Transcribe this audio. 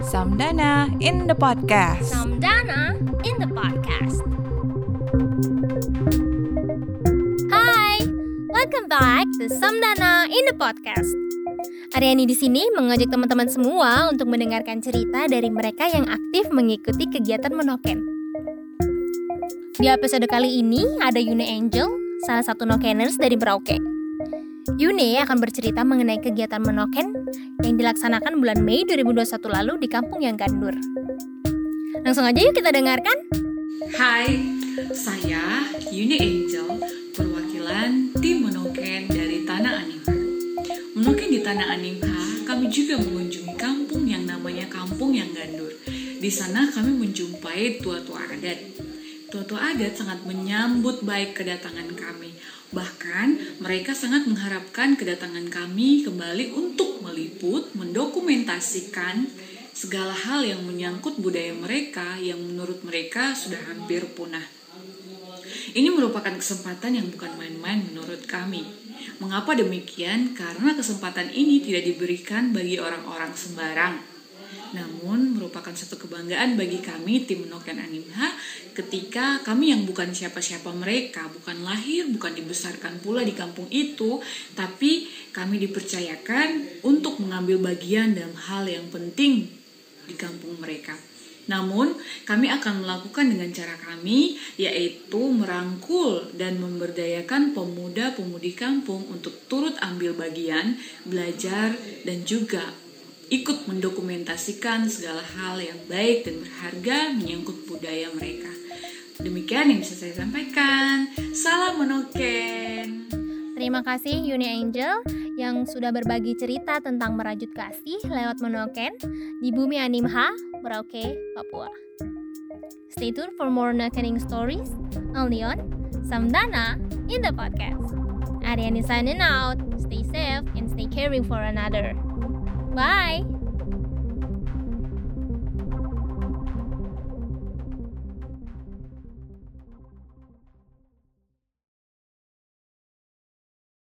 Samdana in the podcast. Samdana in the podcast. Hai, welcome back to Samdana in the podcast. Aryani di sini mengajak teman-teman semua untuk mendengarkan cerita dari mereka yang aktif mengikuti kegiatan menoken. Di episode kali ini ada Yune Angel, salah satu nokeners dari Merauke. Yune akan bercerita mengenai kegiatan menoken yang dilaksanakan bulan Mei 2021 lalu di kampung yang gandur. Langsung aja yuk kita dengarkan. Hai, saya Yuni Angel, perwakilan tim Menoken dari Tanah Animha. Menoken di Tanah Animha, kami juga mengunjungi kampung yang namanya Kampung Yang Gandur. Di sana kami menjumpai tua-tua adat. Tua-tua adat sangat menyambut baik kedatangan kami. Bahkan mereka sangat mengharapkan kedatangan kami kembali untuk meliput, mendokumentasikan segala hal yang menyangkut budaya mereka yang menurut mereka sudah hampir punah. Ini merupakan kesempatan yang bukan main-main menurut kami. Mengapa demikian? Karena kesempatan ini tidak diberikan bagi orang-orang sembarang namun merupakan satu kebanggaan bagi kami tim Noken Animha ketika kami yang bukan siapa-siapa mereka, bukan lahir, bukan dibesarkan pula di kampung itu, tapi kami dipercayakan untuk mengambil bagian dalam hal yang penting di kampung mereka. Namun, kami akan melakukan dengan cara kami, yaitu merangkul dan memberdayakan pemuda-pemudi kampung untuk turut ambil bagian, belajar, dan juga ikut mendokumentasikan segala hal yang baik dan berharga menyangkut budaya mereka. Demikian yang bisa saya sampaikan. Salam menoken. Terima kasih Yuni Angel yang sudah berbagi cerita tentang merajut kasih lewat menoken di bumi Animha, Merauke, Papua. Stay tuned for more nokening stories only on Samdana in the podcast. Ariani signing out. Stay safe and stay caring for another. Bye!